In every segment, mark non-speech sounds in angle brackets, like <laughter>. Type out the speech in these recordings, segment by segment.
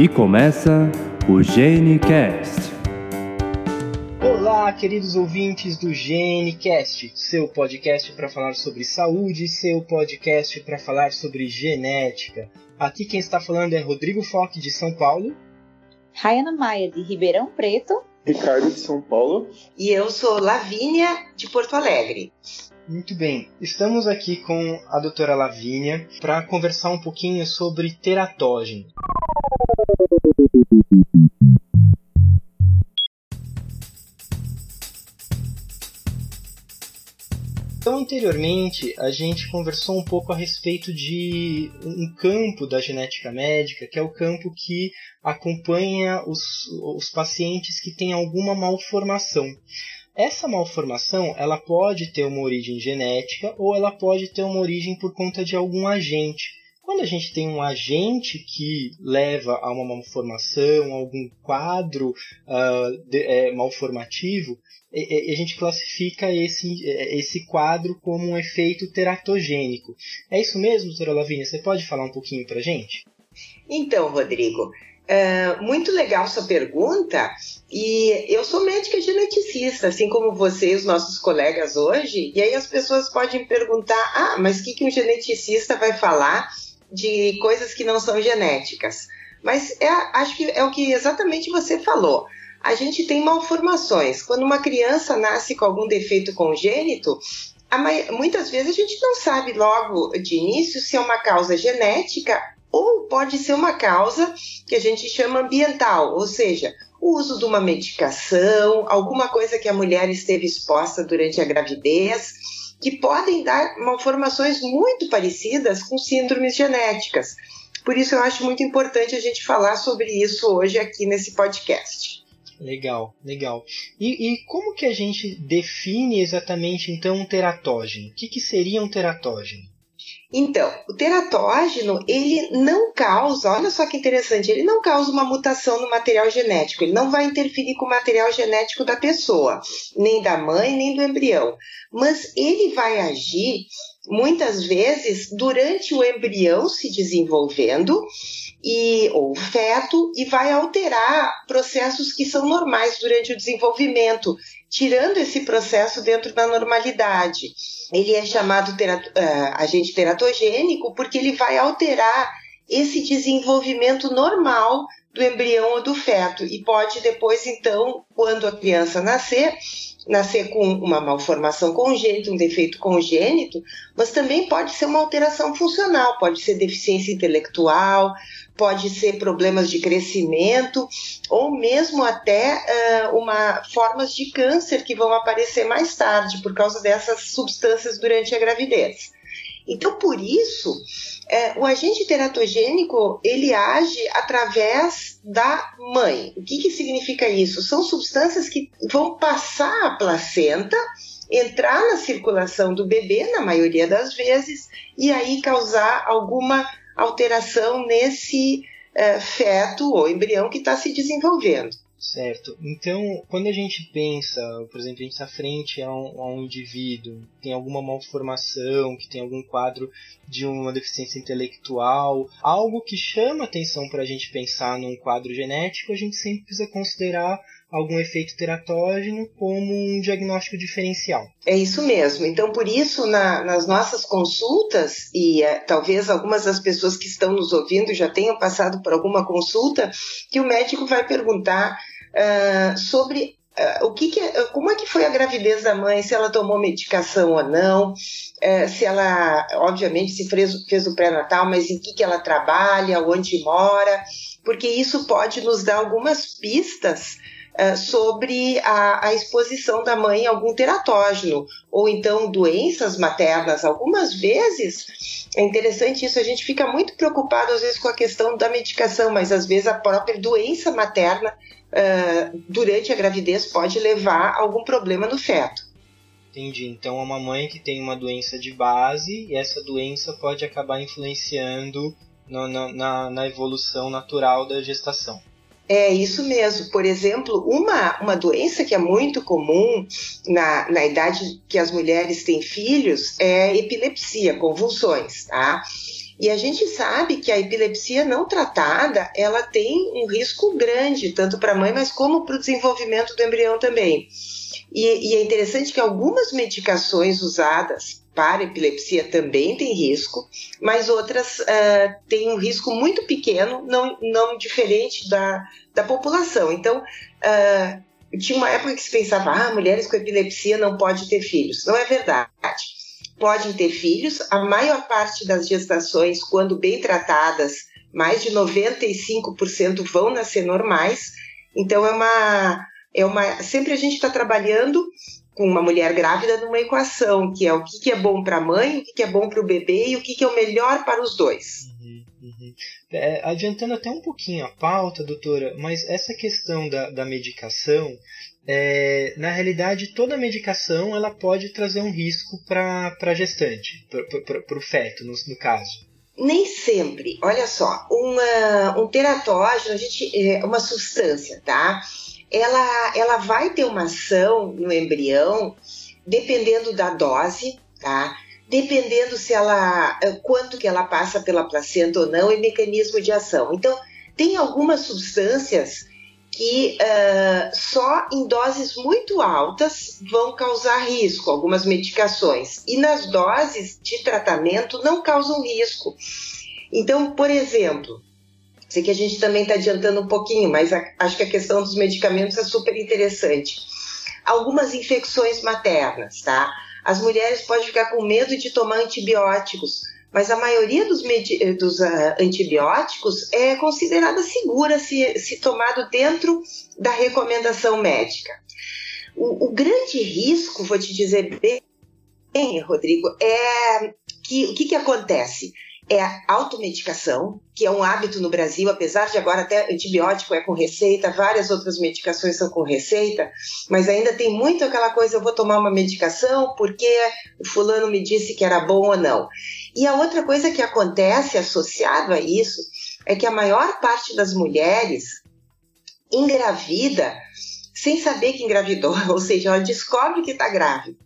E começa o GeneCast. Olá, queridos ouvintes do GeneCast, seu podcast para falar sobre saúde, seu podcast para falar sobre genética. Aqui quem está falando é Rodrigo Foque de São Paulo. Rayana Maia de Ribeirão Preto. Ricardo de São Paulo. E eu sou Lavínia de Porto Alegre. Muito bem, estamos aqui com a doutora Lavínia para conversar um pouquinho sobre teratógeno. Então, anteriormente, a gente conversou um pouco a respeito de um campo da genética médica, que é o campo que acompanha os, os pacientes que têm alguma malformação. Essa malformação ela pode ter uma origem genética ou ela pode ter uma origem por conta de algum agente. Quando a gente tem um agente que leva a uma malformação, algum quadro uh, de, é, malformativo, a gente classifica esse, esse quadro como um efeito teratogênico. É isso mesmo, doutora Lavínia? Você pode falar um pouquinho para gente? Então, Rodrigo, é muito legal sua pergunta. E eu sou médica geneticista, assim como você e os nossos colegas hoje. E aí as pessoas podem perguntar: ah, mas o que, que um geneticista vai falar de coisas que não são genéticas? Mas é, acho que é o que exatamente você falou a gente tem malformações. Quando uma criança nasce com algum defeito congênito, muitas vezes a gente não sabe logo de início se é uma causa genética ou pode ser uma causa que a gente chama ambiental, ou seja, o uso de uma medicação, alguma coisa que a mulher esteve exposta durante a gravidez, que podem dar malformações muito parecidas com síndromes genéticas. Por isso eu acho muito importante a gente falar sobre isso hoje aqui nesse podcast. Legal, legal. E, e, como que a gente define exatamente então um teratógeno? O que, que seria um teratógeno? Então, o teratógeno, ele não causa, olha só que interessante, ele não causa uma mutação no material genético, ele não vai interferir com o material genético da pessoa, nem da mãe, nem do embrião, mas ele vai agir muitas vezes durante o embrião se desenvolvendo e ou feto e vai alterar processos que são normais durante o desenvolvimento, tirando esse processo dentro da normalidade. Ele é chamado terat uh, agente teratogênico porque ele vai alterar esse desenvolvimento normal do embrião ou do feto. E pode depois então, quando a criança nascer, nascer com uma malformação congênita, um defeito congênito, mas também pode ser uma alteração funcional, pode ser deficiência intelectual, pode ser problemas de crescimento ou mesmo até uh, uma formas de câncer que vão aparecer mais tarde por causa dessas substâncias durante a gravidez. Então, por isso, é, o agente teratogênico ele age através da mãe. O que, que significa isso? São substâncias que vão passar a placenta, entrar na circulação do bebê, na maioria das vezes, e aí causar alguma alteração nesse é, feto ou embrião que está se desenvolvendo. Certo. Então, quando a gente pensa, por exemplo, a gente está frente a um, a um indivíduo que tem alguma malformação, que tem algum quadro de uma deficiência intelectual, algo que chama atenção para a gente pensar num quadro genético, a gente sempre precisa considerar algum efeito teratógeno como um diagnóstico diferencial. É isso mesmo. Então, por isso, na, nas nossas consultas, e é, talvez algumas das pessoas que estão nos ouvindo já tenham passado por alguma consulta, que o médico vai perguntar uh, sobre uh, o que, que como é que foi a gravidez da mãe, se ela tomou medicação ou não, uh, se ela, obviamente, se fez, fez o pré-natal, mas em que, que ela trabalha, onde mora, porque isso pode nos dar algumas pistas sobre a, a, exposição da mãe a algum teratógeno, ou então doenças maternas. Algumas vezes, é interessante isso, a gente fica muito preocupado às vezes com a questão da medicação, mas às vezes a própria doença materna uh, durante a gravidez pode levar a algum problema no feto. Entendi. Então é uma mãe que tem uma doença de base e essa doença pode acabar influenciando no, na, na evolução natural da gestação. É isso mesmo. Por exemplo, uma, uma doença que é muito comum na, na idade que as mulheres têm filhos é epilepsia, convulsões, tá? E a gente sabe que a epilepsia não tratada, ela tem um risco grande, tanto para a mãe, mas como para o desenvolvimento do embrião também. E, e, é interessante que algumas medicações usadas para epilepsia também têm risco, mas outras uh, têm um risco muito pequeno, não, não diferente da, da população. Então, uh, tinha uma época que se pensava, ah, mulheres com epilepsia não podem ter filhos. Não é verdade podem ter filhos. A maior parte das gestações, quando bem tratadas, mais de 95% vão nascer normais. Então é uma é uma sempre a gente está trabalhando com uma mulher grávida numa equação que é o que, que é bom para a mãe, o que, que é bom para o bebê e o que, que é o melhor para os dois. Uhum, uhum. É, adiantando até um pouquinho a pauta, doutora, mas essa questão da, da medicação, é, na realidade, toda medicação ela pode trazer um risco para a gestante, para o feto, no, no, caso. Nem sempre. Olha só, uma, um teratógeno, a gente, é uma substância, tá? Ela, ela vai ter uma ação no embrião dependendo da dose, tá? Dependendo se ela, quanto que ela passa pela placenta ou não e mecanismo de ação. Então, tem algumas substâncias que uh, só em doses muito altas vão causar risco, algumas medicações, e nas doses de tratamento não causam risco. Então, por exemplo, sei que a gente também está adiantando um pouquinho, mas a, acho que a questão dos medicamentos é super interessante. Algumas infecções maternas, tá? As mulheres podem ficar com medo de tomar antibióticos mas a maioria dos, dos uh, antibióticos é considerada segura se, se tomado dentro da recomendação médica. O, o grande risco, vou te dizer bem, Rodrigo, é que o que, que acontece? é a automedicação, que é um hábito no Brasil, apesar de agora até antibiótico é com receita, várias outras medicações são com receita, mas ainda tem muito aquela coisa, eu vou tomar uma medicação porque o fulano me disse que era bom ou não. E a outra coisa que acontece associado a isso é que a maior parte das mulheres engravida sem saber que engravidou, <laughs> ou seja, ela descobre que está grávida.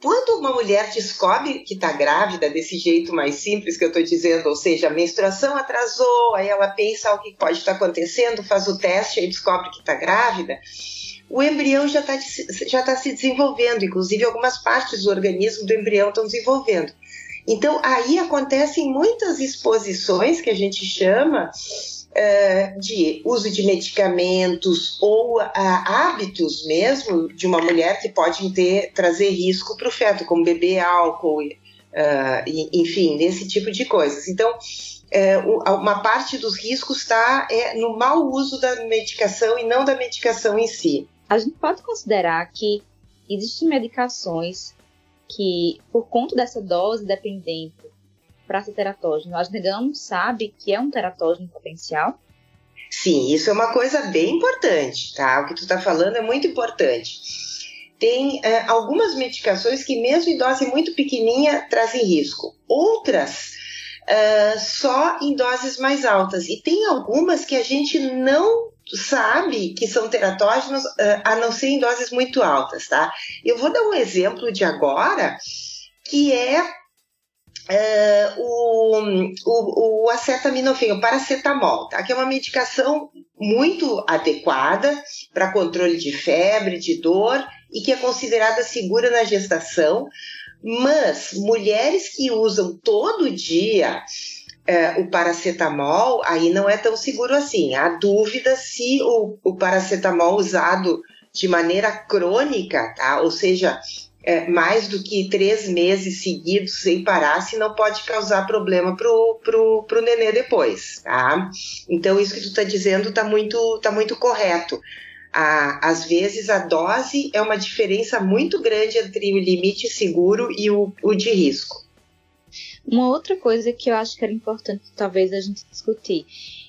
Quando uma mulher descobre que está grávida, desse jeito mais simples que eu estou dizendo, ou seja, a menstruação atrasou, aí ela pensa o que pode estar tá acontecendo, faz o teste e descobre que está grávida, o embrião já está já tá se desenvolvendo, inclusive algumas partes do organismo do embrião estão desenvolvendo. Então, aí acontecem muitas exposições que a gente chama uh, de uso de medicamentos ou uh, hábitos mesmo de uma mulher que podem ter, trazer risco para o feto, como beber álcool, uh, enfim, nesse tipo de coisas. Então, uma parte dos riscos está é, no mau uso da medicação e não da medicação em si. A gente pode considerar que existem medicações que, por conta dessa dose dependente para ser teratógeno, ainda não sabe que é um teratógeno potencial? Sim, isso é uma coisa bem importante, tá? O que tu está falando é muito importante. Tem é, algumas medicações que, mesmo em dose muito pequenininha, trazem risco. Outras é, só em doses mais altas. E tem algumas que a gente não sabe que são teratógenos, é, a não ser em doses muito altas, tá? Eu vou dar um exemplo de agora, que é Uh, o, o, o o paracetamol, tá? que é uma medicação muito adequada para controle de febre, de dor e que é considerada segura na gestação, mas mulheres que usam todo dia uh, o paracetamol, aí não é tão seguro assim. Há dúvida se o, o paracetamol usado de maneira crônica, tá? ou seja, é, mais do que três meses seguidos sem parar, se não pode causar problema pro, pro, pro nenê depois, tá? Então isso que tu está dizendo tá muito, tá muito correto. À, às vezes a dose é uma diferença muito grande entre o limite seguro e o, o de risco. Uma outra coisa que eu acho que era importante talvez a gente discutir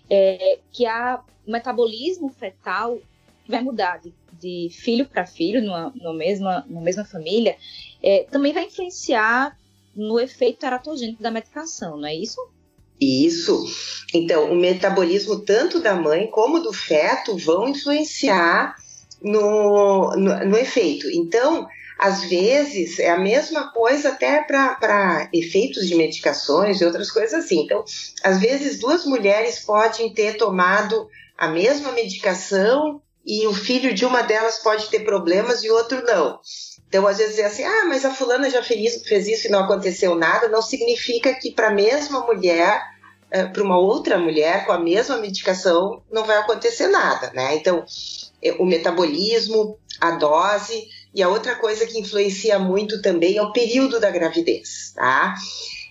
é que a, o metabolismo fetal vai mudar de de filho para filho, numa, numa, mesma, numa mesma família, é, também vai influenciar no efeito teratogênico da medicação, não é isso? Isso. Então, o metabolismo tanto da mãe como do feto vão influenciar no, no, no efeito. Então, às vezes é a mesma coisa até para efeitos de medicações e outras coisas assim. Então, às vezes duas mulheres podem ter tomado a mesma medicação e o filho de uma delas pode ter problemas e o outro não. Então, às vezes é assim, ah, mas a fulana já fez, fez isso e não aconteceu nada, não significa que para a mesma mulher, eh, para uma outra mulher com a mesma medicação, não vai acontecer nada, né? Então, é, o metabolismo, a dose e a outra coisa que influencia muito também é o período da gravidez, tá?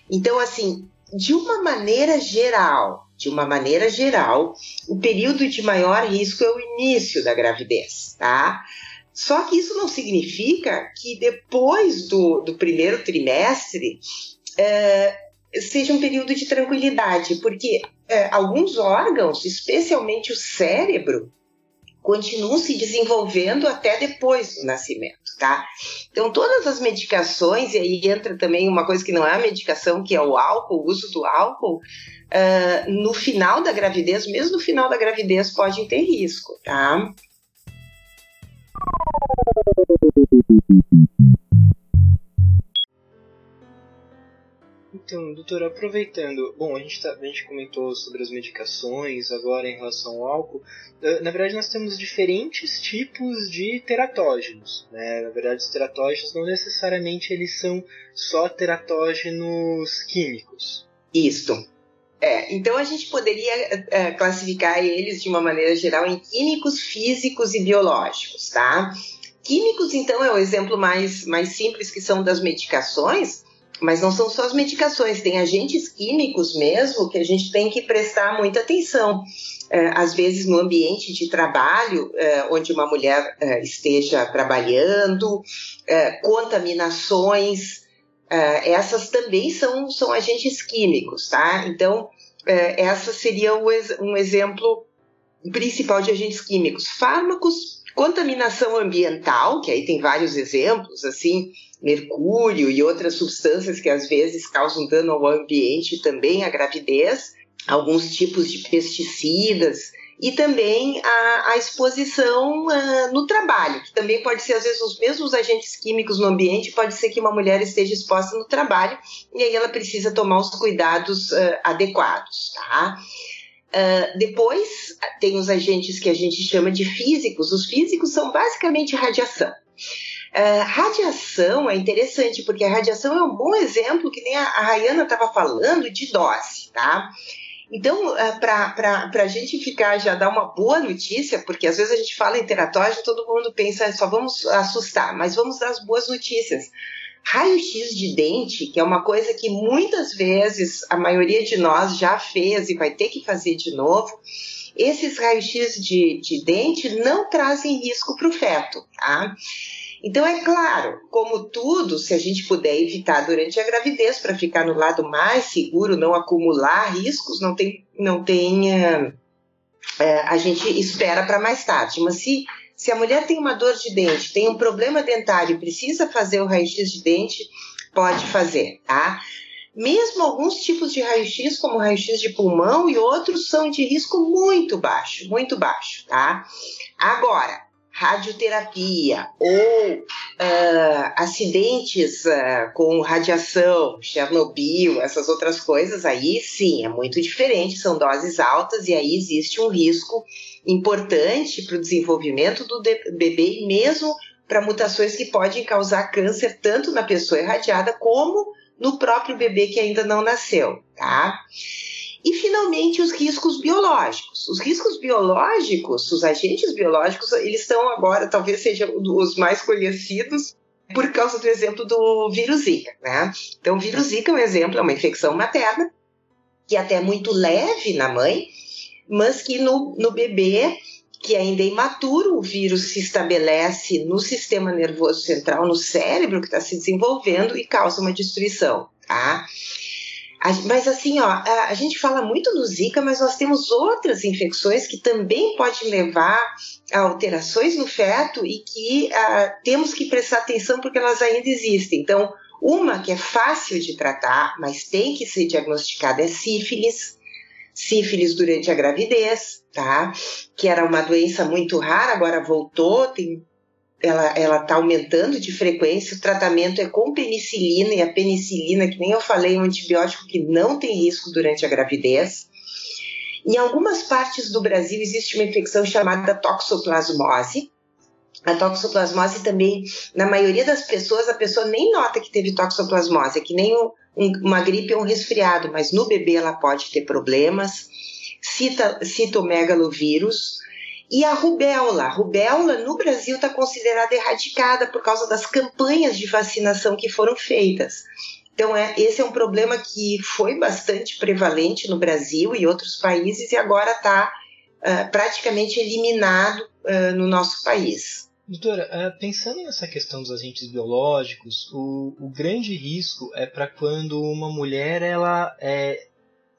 Então, assim, de uma maneira geral, de uma maneira geral, o período de maior risco é o início da gravidez, tá? Só que isso não significa que depois do, do primeiro trimestre é, seja um período de tranquilidade, porque é, alguns órgãos, especialmente o cérebro, continuam se desenvolvendo até depois do nascimento, tá? Então, todas as medicações, e aí entra também uma coisa que não é a medicação, que é o álcool, o uso do álcool, uh, no final da gravidez, mesmo no final da gravidez, pode ter risco, tá? Então, doutora, aproveitando, bom, a gente, tá, a gente comentou sobre as medicações agora em relação ao álcool. Ah, na verdade, nós temos diferentes tipos de teratógenos. Né? Na verdade, os teratógenos não necessariamente eles são só teratógenos químicos. Isso. É, então a gente poderia é, classificar eles de uma maneira geral em químicos, físicos e biológicos, tá? Químicos, então, é o exemplo mais, mais simples que são das medicações, mas não são só as medicações, tem agentes químicos mesmo que a gente tem que prestar muita atenção. É, às vezes no ambiente de trabalho, é, onde uma mulher é, esteja trabalhando, contaminações, essas também são, são agentes químicos, tá? Então, essa seria um exemplo principal de agentes químicos. Fármacos, contaminação ambiental, que aí tem vários exemplos, assim, mercúrio e outras substâncias que às vezes causam dano ao ambiente, também a gravidez, alguns tipos de pesticidas e também a, a exposição uh, no trabalho, que também pode ser às vezes os mesmos agentes químicos no ambiente, pode ser que uma mulher esteja exposta no trabalho e aí ela precisa tomar os cuidados uh, adequados, tá? Uh, depois tem os agentes que a gente chama de físicos. Os físicos são basicamente radiação. Uh, radiação é interessante, porque a radiação é um bom exemplo, que nem a, a Rayana estava falando, de dose, tá? Então, uh, para a gente ficar, já dar uma boa notícia, porque às vezes a gente fala em teratógeno, todo mundo pensa, só vamos assustar, mas vamos dar as boas notícias. Raio-X de dente, que é uma coisa que muitas vezes a maioria de nós já fez e vai ter que fazer de novo, esses raios-x de, de dente não trazem risco para o feto, tá? Então, é claro, como tudo, se a gente puder evitar durante a gravidez para ficar no lado mais seguro, não acumular riscos, não tem, não tem é, é, a gente espera para mais tarde. Mas se, se a mulher tem uma dor de dente, tem um problema dentário e precisa fazer o raio-x de dente, pode fazer, tá? Mesmo alguns tipos de raio-x, como raio-x de pulmão e outros, são de risco muito baixo, muito baixo, tá? Agora, radioterapia ou uh, acidentes uh, com radiação, Chernobyl, essas outras coisas, aí sim, é muito diferente, são doses altas e aí existe um risco importante para o desenvolvimento do bebê e mesmo para mutações que podem causar câncer tanto na pessoa irradiada como no próprio bebê que ainda não nasceu, tá? E, finalmente, os riscos biológicos. Os riscos biológicos, os agentes biológicos, eles estão agora, talvez sejam os mais conhecidos por causa do exemplo do vírus Zika, né? Então, o vírus Zika é um exemplo, é uma infecção materna, que é até é muito leve na mãe, mas que no, no bebê, que ainda é imaturo, o vírus se estabelece no sistema nervoso central, no cérebro que está se desenvolvendo e causa uma destruição, tá? Mas assim, ó, a, gente fala muito no Zika, mas nós temos outras infecções que também podem levar a alterações no feto e que temos que prestar atenção porque elas ainda existem. Então, uma que é fácil de tratar, mas tem que ser diagnosticada é sífilis. Sífilis durante a gravidez, tá? Que era uma doença muito rara, agora voltou, tem ela ela está aumentando de frequência. O tratamento é com penicilina e a penicilina, que nem eu falei, é um antibiótico que não tem risco durante a gravidez. Em algumas partes do Brasil existe uma infecção chamada toxoplasmose. A toxoplasmose também, na maioria das pessoas, a pessoa nem nota que teve toxoplasmose, é que nem um, uma gripe ou um resfriado, mas no bebê ela pode ter problemas. Cita, e a rubéola. A rubéola no Brasil está considerada erradicada por causa das campanhas de vacinação que foram feitas. Então, é, esse é um problema que foi bastante prevalente no Brasil e outros países e agora está uh, ah, praticamente eliminado uh, no nosso país. Doutora, uh, pensando nessa questão dos agentes biológicos, o, o grande risco é para quando uma mulher ela é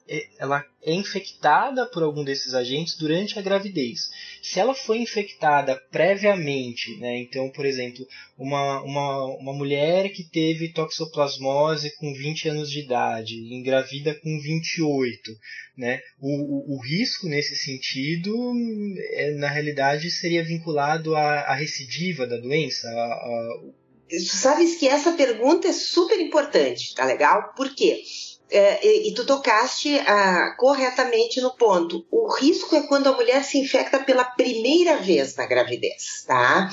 é, ela é infectada por algum desses agentes durante a gravidez. Se ela foi infectada previamente, né, então, por exemplo, uma, uma, uma mulher que teve toxoplasmose com 20 anos de idade, engravida com 28, né, o, o, o risco nesse sentido, é, na realidade, seria vinculado à, à recidiva da doença, a, a... Sabes que essa pergunta é super importante, tá legal? Por quê? É, e, e, tu tocaste ah, corretamente no ponto. O risco é quando a mulher se infecta pela primeira vez na gravidez, tá?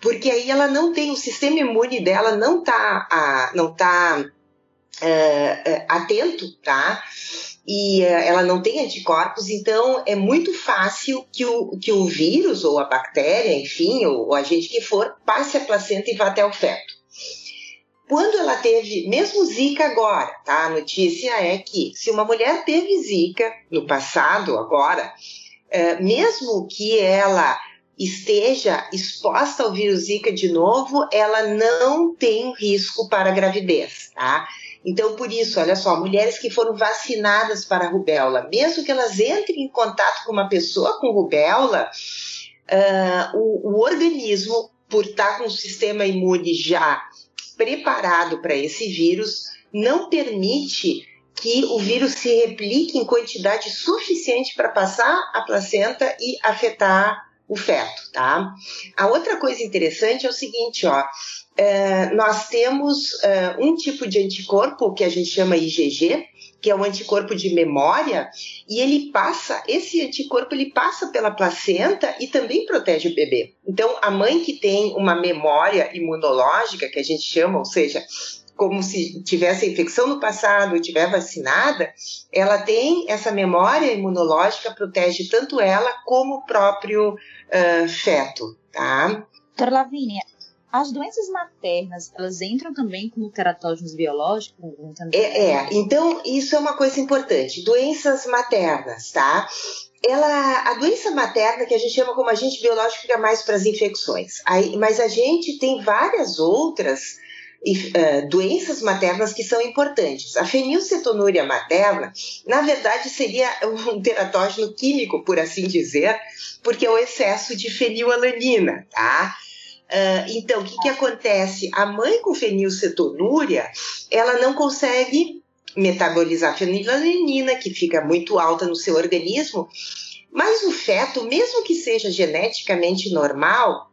Porque aí ela não tem, o sistema imune dela não tá, ah, não tá é, é, atento, tá? E é, ela não tem anticorpos, então é muito fácil que o, que o vírus ou a bactéria, enfim, ou o agente que for, passe a placenta e vá até o feto. Quando ela teve, mesmo Zika agora, tá? A notícia é que se uma mulher teve Zika no passado, agora, é, mesmo que ela esteja exposta ao vírus Zika de novo, ela não tem risco para gravidez, tá? Então, por isso, olha só, mulheres que foram vacinadas para a rubéola, mesmo que elas entrem em contato com uma pessoa com rubéola, uh, o, o organismo, por estar com o sistema imune já preparado para esse vírus não permite que o vírus se replique em quantidade suficiente para passar a placenta e afetar o feto, tá? A outra coisa interessante é o seguinte, ó, é, nós temos é, um tipo de anticorpo que a gente chama IgG, que é um anticorpo de memória, e ele passa, esse anticorpo ele passa pela placenta e também protege o bebê. Então, a mãe que tem uma memória imunológica, que a gente chama, ou seja, como se tivesse infecção no passado, estiver vacinada, ela tem essa memória imunológica, protege tanto ela como o próprio uh, feto, tá? Doutora Lavínia, as doenças maternas, elas entram também como teratógenos biológicos? É, é, então isso é uma coisa importante. Doenças maternas, tá? Ela, a doença materna, que a gente chama como agente biológico, fica mais para as infecções. Aí, mas a gente tem várias outras uh, doenças maternas que são importantes. A fenilcetonúria materna, na verdade, seria um <laughs> teratógeno químico, por assim dizer, porque é o excesso de fenilalanina, tá? Uh, então, o que, que acontece? A mãe com fenilcetonúria, ela não consegue metabolizar fenilalanina, que fica muito alta no seu organismo, mas o feto, mesmo que seja geneticamente normal,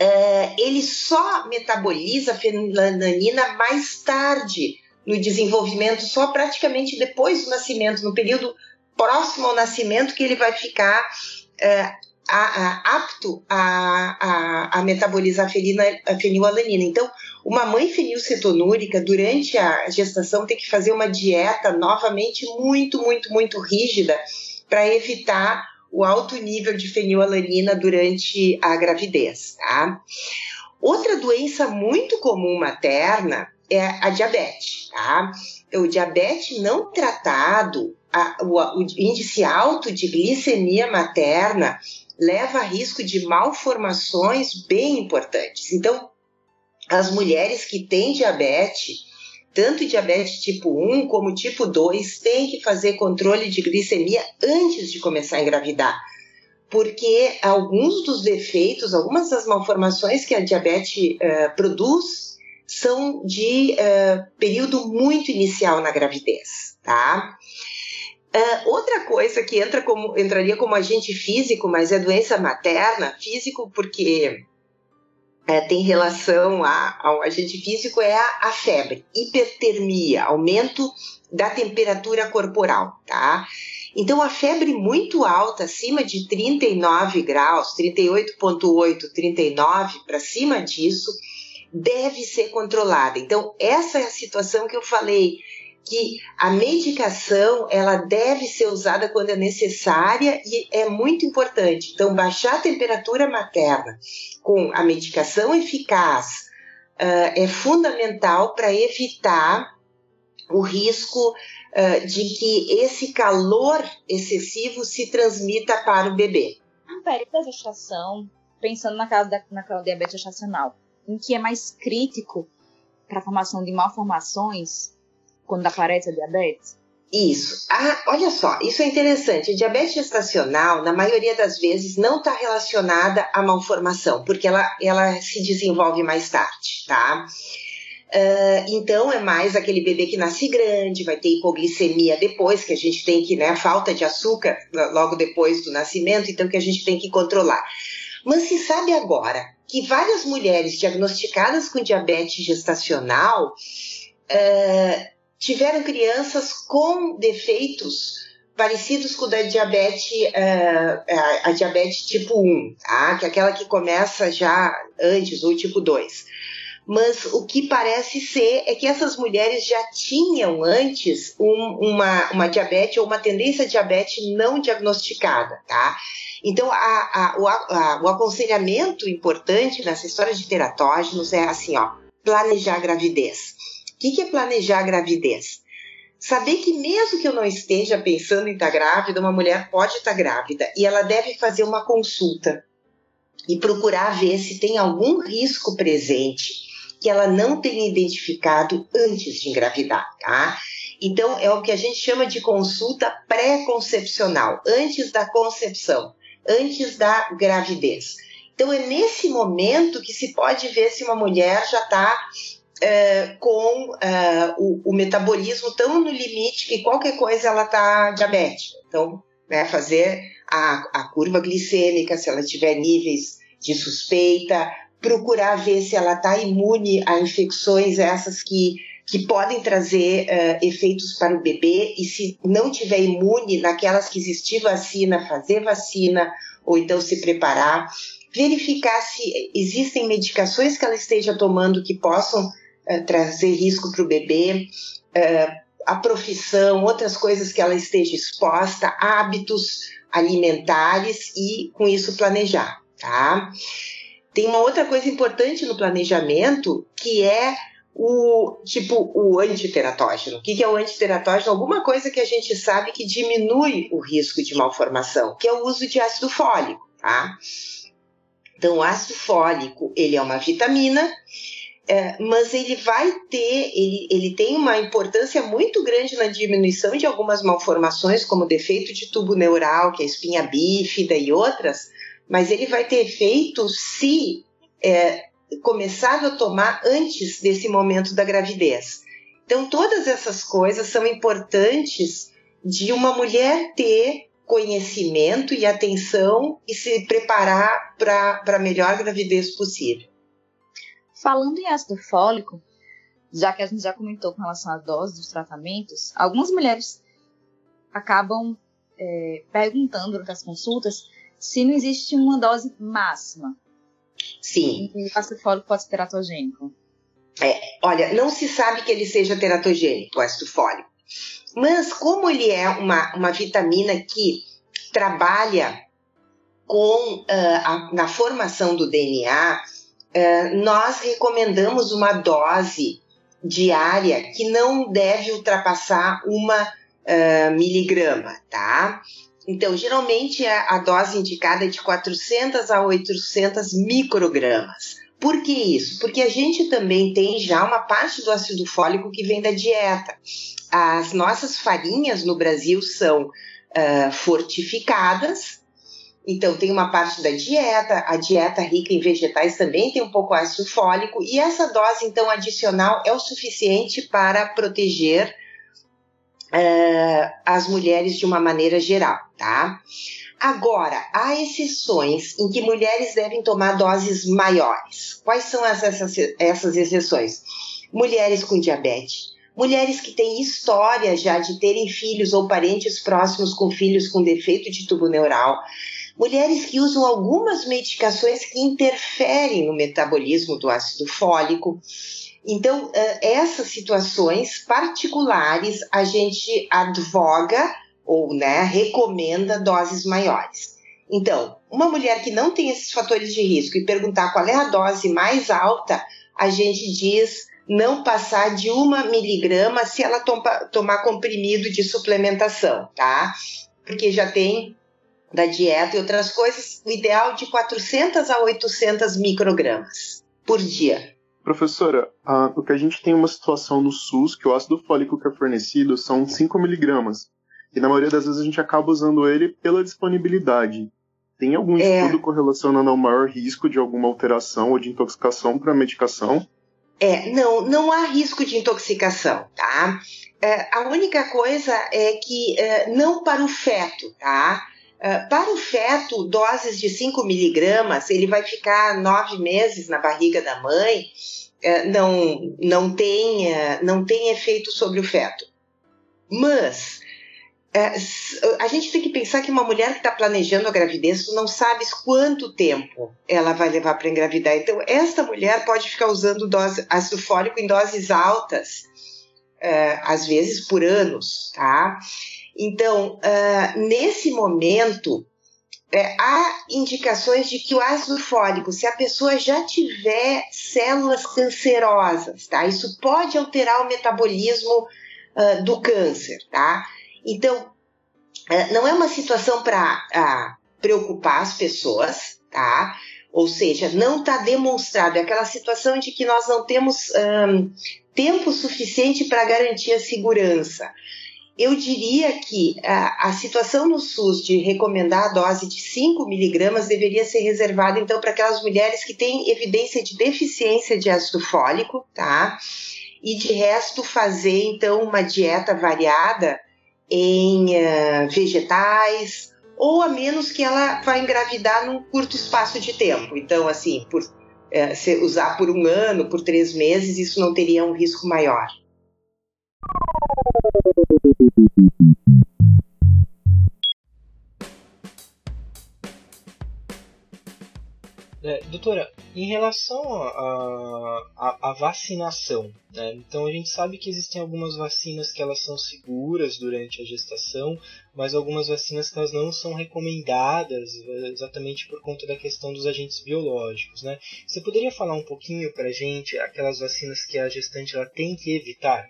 uh, ele só metaboliza fenilalanina mais tarde no desenvolvimento, só praticamente depois do nascimento, no período próximo ao nascimento, que ele vai ficar uh, a, a, apto a, a, metabolizar a, fenilalanina. Então, uma mãe fenilcetonúrica, durante a gestação, tem que fazer uma dieta novamente muito, muito, muito rígida para evitar o alto nível de fenilalanina durante a gravidez, tá? Outra doença muito comum materna é a diabetes, tá? O diabetes não tratado, a, o, o índice alto de glicemia materna leva a risco de malformações bem importantes. Então, as mulheres que têm diabetes, tanto diabetes tipo 1 como tipo 2, têm que fazer controle de glicemia antes de começar a engravidar. Porque alguns dos defeitos, algumas das malformações que a diabetes uh, produz são de uh, período muito inicial na gravidez, tá? Uh, outra coisa que entra como, entraria como agente físico, mas é doença materna, físico porque é, tem relação a, ao agente físico é a, a febre, hipertermia, aumento da temperatura corporal, tá? Então, a febre muito alta, acima de 39 graus, 38,8, 39, para cima disso, deve ser controlada. Então, essa é a situação que eu falei, que a medicação ela deve ser usada quando é necessária e é muito importante. Então, baixar a temperatura materna com a medicação eficaz uh, é fundamental para evitar o risco uh, de que esse calor excessivo se transmita para o bebê. No período da gestação, pensando na causa da diabetes gestacional, em que é mais crítico para a formação de malformações quando aparece a diabetes? Isso. Ah, olha só, isso é interessante. A diabetes gestacional, na maioria das vezes, não está relacionada à malformação, porque ela, ela se desenvolve mais tarde, tá? Uh, então é mais aquele bebê que nasce grande, vai ter hipoglicemia depois, que a gente tem que, né, falta de açúcar logo depois do nascimento, então que a gente tem que controlar. Mas se sabe agora que várias mulheres diagnosticadas com diabetes gestacional uh, tiveram crianças com defeitos parecidos com o da diabetes, uh, a, diabetes tipo 1, tá? que é aquela que começa já antes, ou tipo 2 mas o que parece ser é que essas mulheres já tinham antes um, uma, uma diabetes ou uma tendência a diabetes não diagnosticada, tá? Então, a, a, o, a, o aconselhamento importante nessa história de teratógenos é assim, ó, planejar a gravidez. O que, que é planejar a gravidez? Saber que mesmo que eu não esteja pensando em estar grávida, uma mulher pode estar grávida e ela deve fazer uma consulta e procurar ver se tem algum risco presente que ela não tenha identificado antes de engravidar, tá? Então, é o que a gente chama de consulta pré-concepcional, antes da concepção, antes da gravidez. Então, é nesse momento que se pode ver se uma mulher já está é, com é, o, o, metabolismo tão no limite que qualquer coisa ela está diabética. Então, né, fazer a, a curva glicêmica, se ela tiver níveis de suspeita, procurar ver se ela está imune a infecções essas que, que podem trazer uh, efeitos para o bebê e se não tiver imune naquelas que existir vacina, fazer vacina ou então se preparar, verificar se existem medicações que ela esteja tomando que possam uh, trazer risco para o bebê, uh, a profissão, outras coisas que ela esteja exposta, hábitos alimentares e com isso planejar, tá? Tem uma outra coisa importante no planejamento que é o tipo o antiteratógeno. O que é o antiteratógeno? Alguma coisa que a gente sabe que diminui o risco de malformação, que é o uso de ácido fólico, tá? Então, o ácido fólico ele é uma vitamina, é, mas ele vai ter, ele, ele tem uma importância muito grande na diminuição de algumas malformações, como defeito de tubo neural, que é espinha bífida e outras, mas ele vai ter efeito se é, a tomar antes desse momento da gravidez. Então, todas essas coisas são importantes de uma mulher ter conhecimento e atenção e se preparar para a melhor gravidez possível. Falando em ácido fólico, já que a gente já comentou com relação à dose dos tratamentos, algumas mulheres acabam é, perguntando durante as consultas se não existe uma dose máxima. Sim. O ácido fólico pode ser teratogênico. É, olha, não se sabe que ele seja teratogênico, o ácido fólico. Mas como ele é uma, uma vitamina que trabalha com uh, a, na formação do DNA, nós recomendamos uma dose diária que não deve ultrapassar uma uh, miligrama, tá? Então, geralmente a, dose indicada é de 400 a 800 microgramas. Por que isso? Porque a gente também tem já uma parte do ácido fólico que vem da dieta. As nossas farinhas no Brasil são uh, fortificadas, então tem uma parte da dieta, a dieta rica em vegetais também tem um pouco ácido fólico, e essa dose então adicional é o suficiente para proteger uh, as mulheres de uma maneira geral, tá? Agora, há exceções em que mulheres devem tomar doses maiores. Quais são essas, essas exceções? Mulheres com diabetes, mulheres que têm história já de terem filhos ou parentes próximos com filhos com defeito de tubo neural, mulheres que usam algumas medicações que interferem no metabolismo do ácido fólico. Então, essas situações particulares a gente advoga ou né, recomenda doses maiores. Então, uma mulher que não tem esses fatores de risco e perguntar qual é a dose mais alta, a gente diz não passar de uma miligrama se ela toma, tomar comprimido de suplementação, tá? Porque já tem da dieta e outras coisas, o ideal de 400 a 800 microgramas por dia. Professora, uh, o que a gente tem uma situação no SUS que o ácido fólico que é fornecido são 5 miligramas. E na maioria das vezes a gente acaba usando ele pela disponibilidade. Tem algum é. estudo correlacionando ao maior risco de alguma alteração ou de intoxicação para a medicação? É, não, não há risco de intoxicação, tá? É, a única coisa é que é, não para o feto, tá? É, para o feto, doses de 5 miligramas, ele vai ficar nove meses na barriga da mãe, é, não, não, tem, é, não tem efeito sobre o feto. Mas a gente tem que pensar que uma mulher que está planejando a gravidez, tu não sabes quanto tempo ela vai levar para engravidar. Então, esta mulher pode ficar usando dose, ácido fólico em doses altas, às vezes por anos, tá? Então, é, nesse momento, é, há indicações de que o ácido fólico, se a pessoa já tiver células cancerosas, tá? Isso pode alterar o metabolismo uh, do câncer, tá? Então, é, não é uma situação para preocupar as pessoas, tá? Ou seja, não está demonstrado. É aquela situação de que nós não temos um, tempo suficiente para garantir a segurança. Eu diria que a, a, situação no SUS de recomendar a dose de 5 miligramas deveria ser reservada, então, para aquelas mulheres que têm evidência de deficiência de ácido fólico, tá? E de resto, fazer, então, uma dieta variada em uh, vegetais, ou a menos que ela vá engravidar num curto espaço de tempo. Então, assim, por uh, se usar por um ano, por três meses, isso não teria um risco maior. É, doutora, em relação à vacinação, né? então a gente sabe que existem algumas vacinas que elas são seguras durante a gestação, mas algumas vacinas que elas não são recomendadas exatamente por conta da questão dos agentes biológicos. Né? Você poderia falar um pouquinho para a gente aquelas vacinas que a gestante ela tem que evitar?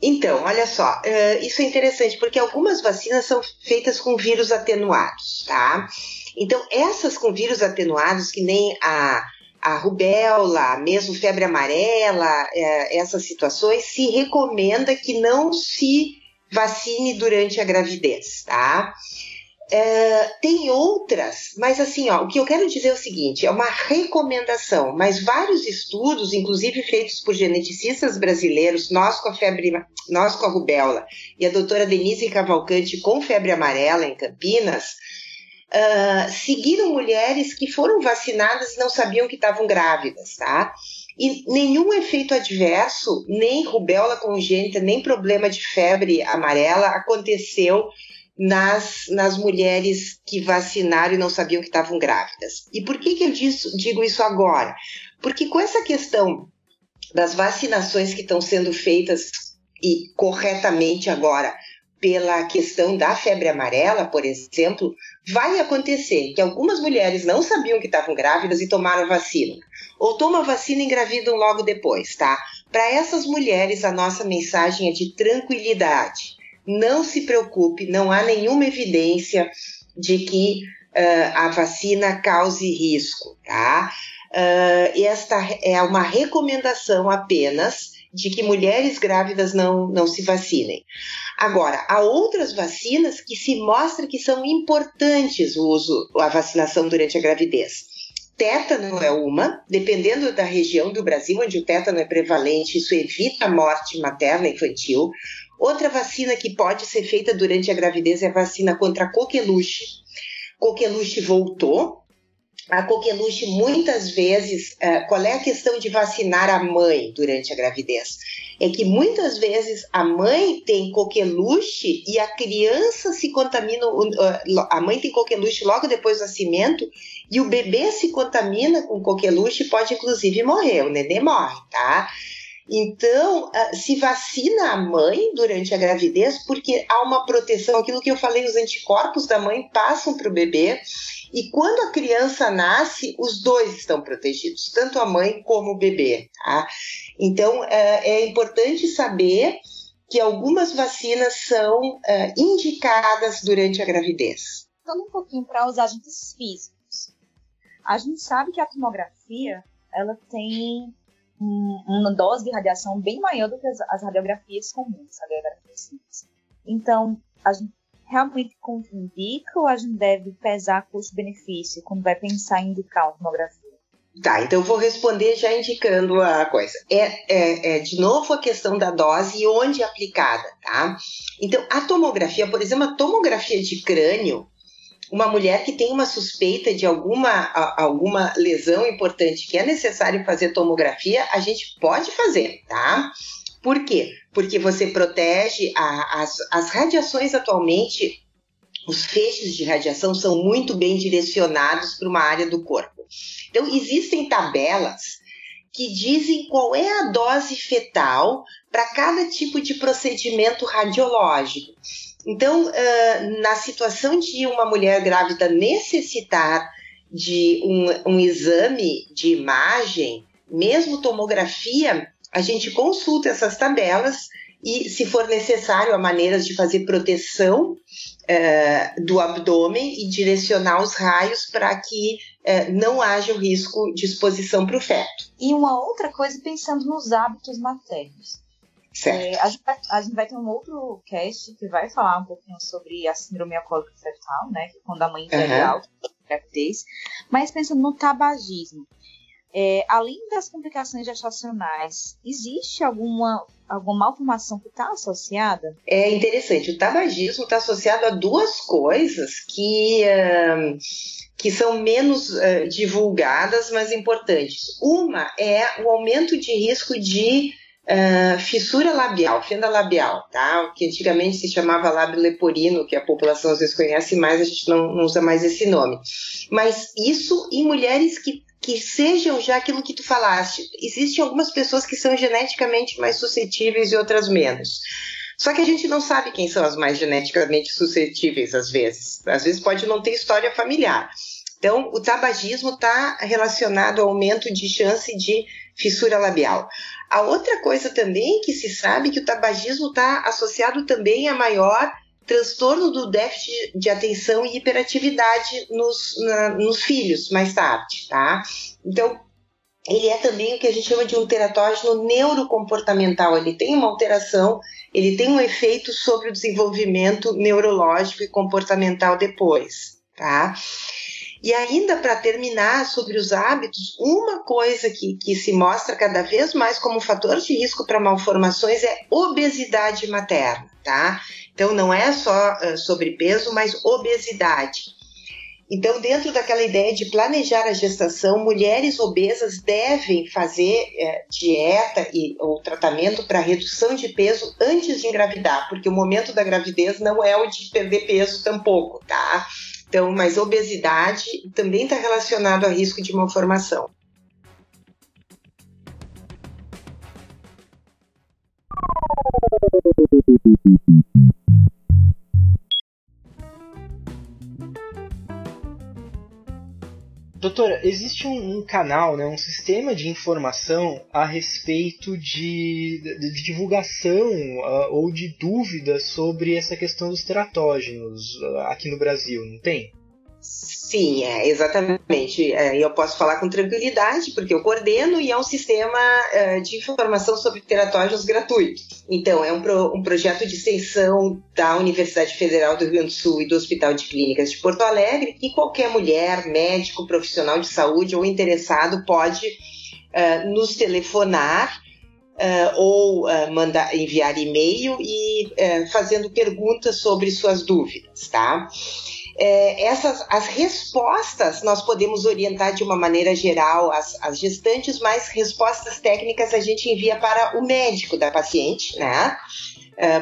Então, olha só, uh, isso é interessante porque algumas vacinas são feitas com vírus atenuados, tá? Então, essas com vírus atenuados, que nem a, a rubéola, mesmo febre amarela, é, essas situações, se recomenda que não se vacine durante a gravidez, tá? É, tem outras, mas assim, ó, o que eu quero dizer é o seguinte: é uma recomendação, mas vários estudos, inclusive feitos por geneticistas brasileiros, nós com a febre, nós com a rubéola e a doutora Denise Cavalcante com febre amarela em Campinas, uh, seguiram mulheres que foram vacinadas e não sabiam que estavam grávidas, tá? E nenhum efeito adverso, nem rubéola congênita, nem problema de febre amarela aconteceu nas, nas mulheres que vacinaram e não sabiam que estavam grávidas. E por que, que eu disso, digo isso agora? Porque com essa questão das vacinações que estão sendo feitas e corretamente agora pela questão da febre amarela, por exemplo, vai acontecer que algumas mulheres não sabiam que estavam grávidas e tomaram vacina, ou tomam vacina e engravidam logo depois, tá? Para essas mulheres, a nossa mensagem é de tranquilidade. Não se preocupe, não há nenhuma evidência de que uh, a vacina cause risco, tá? Uh, esta é uma recomendação apenas de que mulheres grávidas não, não se vacinem. Agora, há outras vacinas que se mostra que são importantes o uso, a vacinação durante a gravidez. Tétano é uma, dependendo da região do Brasil onde o tétano é prevalente, isso evita a morte materna infantil. Outra vacina que pode ser feita durante a gravidez é a vacina contra a coqueluche. Coqueluche voltou, a coqueluche muitas vezes, uh, qual é a questão de vacinar a mãe durante a gravidez? É que muitas vezes a mãe tem coqueluche e a criança se contamina, a mãe tem coqueluche logo depois do nascimento e o bebê se contamina com coqueluche e pode inclusive morrer, o neném morre, tá? Então, uh, se vacina a mãe durante a gravidez porque há uma proteção, aquilo que eu falei, os anticorpos da mãe passam para o bebê e quando a criança nasce, os dois estão protegidos, tanto a mãe como o bebê. Tá? Então, é, é importante saber que algumas vacinas são é, indicadas durante a gravidez. Falando um pouquinho para os agentes físicos, a gente sabe que a tomografia ela tem uma dose de radiação bem maior do que as, as radiografias comuns, radiografias simples. Então, a gente realmente indica ou a gente deve pesar custo-benefício quando vai pensar em indicar uma tomografia? Tá, então eu vou responder já indicando a coisa. É, é, é, de novo a questão da dose e onde é aplicada, tá? Então, a tomografia, por exemplo, a tomografia de crânio, uma mulher que tem uma suspeita de alguma, alguma lesão importante que é necessário fazer tomografia, a gente pode fazer, tá? Por quê? Porque você protege a, as, as radiações atualmente, os feixes de radiação são muito bem direcionados para uma área do corpo. Então, existem tabelas que dizem qual é a dose fetal para cada tipo de procedimento radiológico. Então, uh, na situação de uma mulher grávida necessitar de um, um exame de imagem, mesmo tomografia, a gente consulta essas tabelas e, se for necessário, há maneiras de fazer proteção uh, do abdômen e direcionar os raios para que uh, não haja o risco de exposição para o feto. E uma outra coisa, pensando nos hábitos maternos. É, a, gente vai, a, gente vai, ter um outro cast que vai falar um pouquinho sobre a síndrome alcoólica fetal, né? É quando a mãe ingere uhum. gravidez. Mas pensando no tabagismo. É, além das complicações gestacionais, existe alguma, alguma malformação que está associada? É interessante. O tabagismo está associado a duas coisas que, uh, que são menos uh, divulgadas, mas importantes. Uma é o aumento de risco de Uh, fissura labial, fenda labial, tá? O que antigamente se chamava lábio leporino, que a população às vezes conhece mais, a gente não, não usa mais esse nome. Mas isso em mulheres que que sejam já aquilo que tu falaste. Existem algumas pessoas que são geneticamente mais suscetíveis e outras menos. Só que a gente não sabe quem são as mais geneticamente suscetíveis às vezes. Às vezes pode não ter história familiar. Então, o tabagismo está relacionado ao aumento de chance de fissura labial. A outra coisa também que se sabe que o tabagismo está associado também a maior transtorno do déficit de atenção e hiperatividade nos, na, nos filhos mais tarde, tá? Então, ele é também o que a gente chama de um teratógeno neurocomportamental. Ele tem uma alteração, ele tem um efeito sobre o desenvolvimento neurológico e comportamental depois, tá? E ainda para terminar sobre os hábitos, uma coisa que, que se mostra cada vez mais como fator de risco para malformações é obesidade materna, tá? Então não é só uh, sobrepeso, mas obesidade. Então, dentro daquela ideia de planejar a gestação, mulheres obesas devem fazer é, dieta e, ou tratamento para redução de peso antes de engravidar, porque o momento da gravidez não é o de perder peso tampouco, tá? Então, mas obesidade também está relacionado a risco de malformação. Doutora, existe um, um, canal, né, um sistema de informação a respeito de, de, divulgação uh, ou de dúvidas sobre essa questão dos teratógenos uh, aqui no Brasil, não tem? Sim, é, exatamente. É, eu posso falar com tranquilidade, porque eu coordeno e é um sistema é, de informação sobre teratógenos gratuito. Então, é um, pro, um projeto de extensão da Universidade Federal do Rio Grande do Sul e do Hospital de Clínicas de Porto Alegre, que qualquer mulher, médico, profissional de saúde ou interessado pode uh, nos telefonar uh, ou uh, mandar, enviar e-mail e uh, fazendo perguntas sobre suas dúvidas, tá? É, essas as respostas nós podemos orientar de uma maneira geral as, as gestantes, mas respostas técnicas a gente envia para o médico da paciente, né?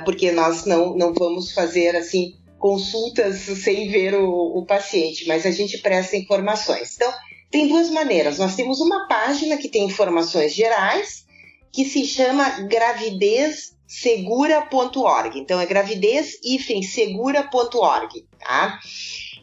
porque nós não, não vamos fazer assim consultas sem ver o, o paciente, mas a gente presta informações. Então, tem duas maneiras. Nós temos uma página que tem informações gerais que se chama gravidezsegura.org. Então é gravidez-segura.org, tá?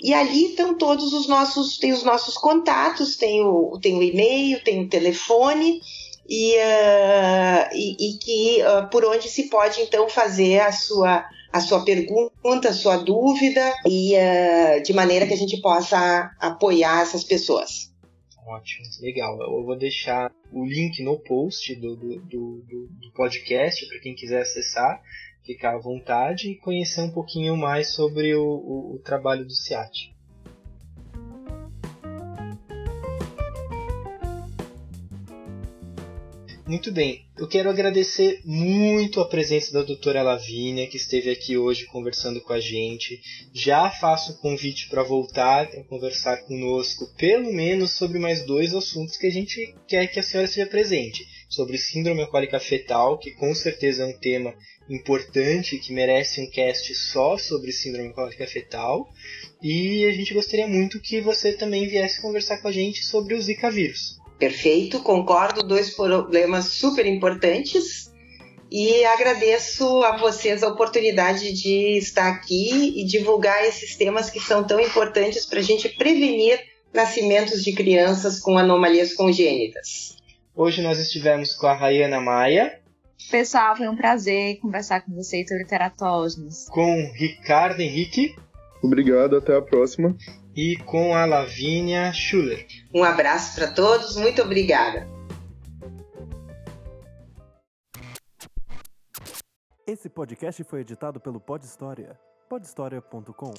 E ali estão todos os nossos, tem os nossos contatos, tem o, tem o e-mail, tem o telefone e, uh, e, e, que uh, por onde se pode então fazer a sua a sua pergunta, a sua dúvida e uh, de maneira que a gente possa apoiar essas pessoas. Ótimo, legal. Eu vou deixar o link no post do, do, do, do podcast para quem quiser acessar, ficar à vontade e conhecer um pouquinho mais sobre o, o, o trabalho do CIAT. Muito bem, eu quero agradecer muito a presença da doutora Lavínia, que esteve aqui hoje conversando com a gente. Já faço o convite para voltar a conversar conosco, pelo menos sobre mais dois assuntos que a gente quer que a senhora esteja presente. Sobre síndrome alcoólica fetal, que com certeza é um tema importante que merece um cast só sobre síndrome alcoólica fetal. E a gente gostaria muito que você também viesse conversar com a gente sobre o Zika vírus. Perfeito, concordo, dois problemas super importantes e agradeço a vocês a oportunidade de estar aqui e divulgar esses temas que são tão importantes para a gente prevenir nascimentos de crianças com anomalias congênitas. Hoje nós estivemos com a Rayana Maia. Pessoal, foi um prazer conversar com vocês sobre teratógenos. Com Ricardo Henrique. Obrigado, até a próxima e com a Lavínia Schuller. Um abraço para todos, muito obrigada. Esse podcast foi editado pelo Pod História, podhistoria.com.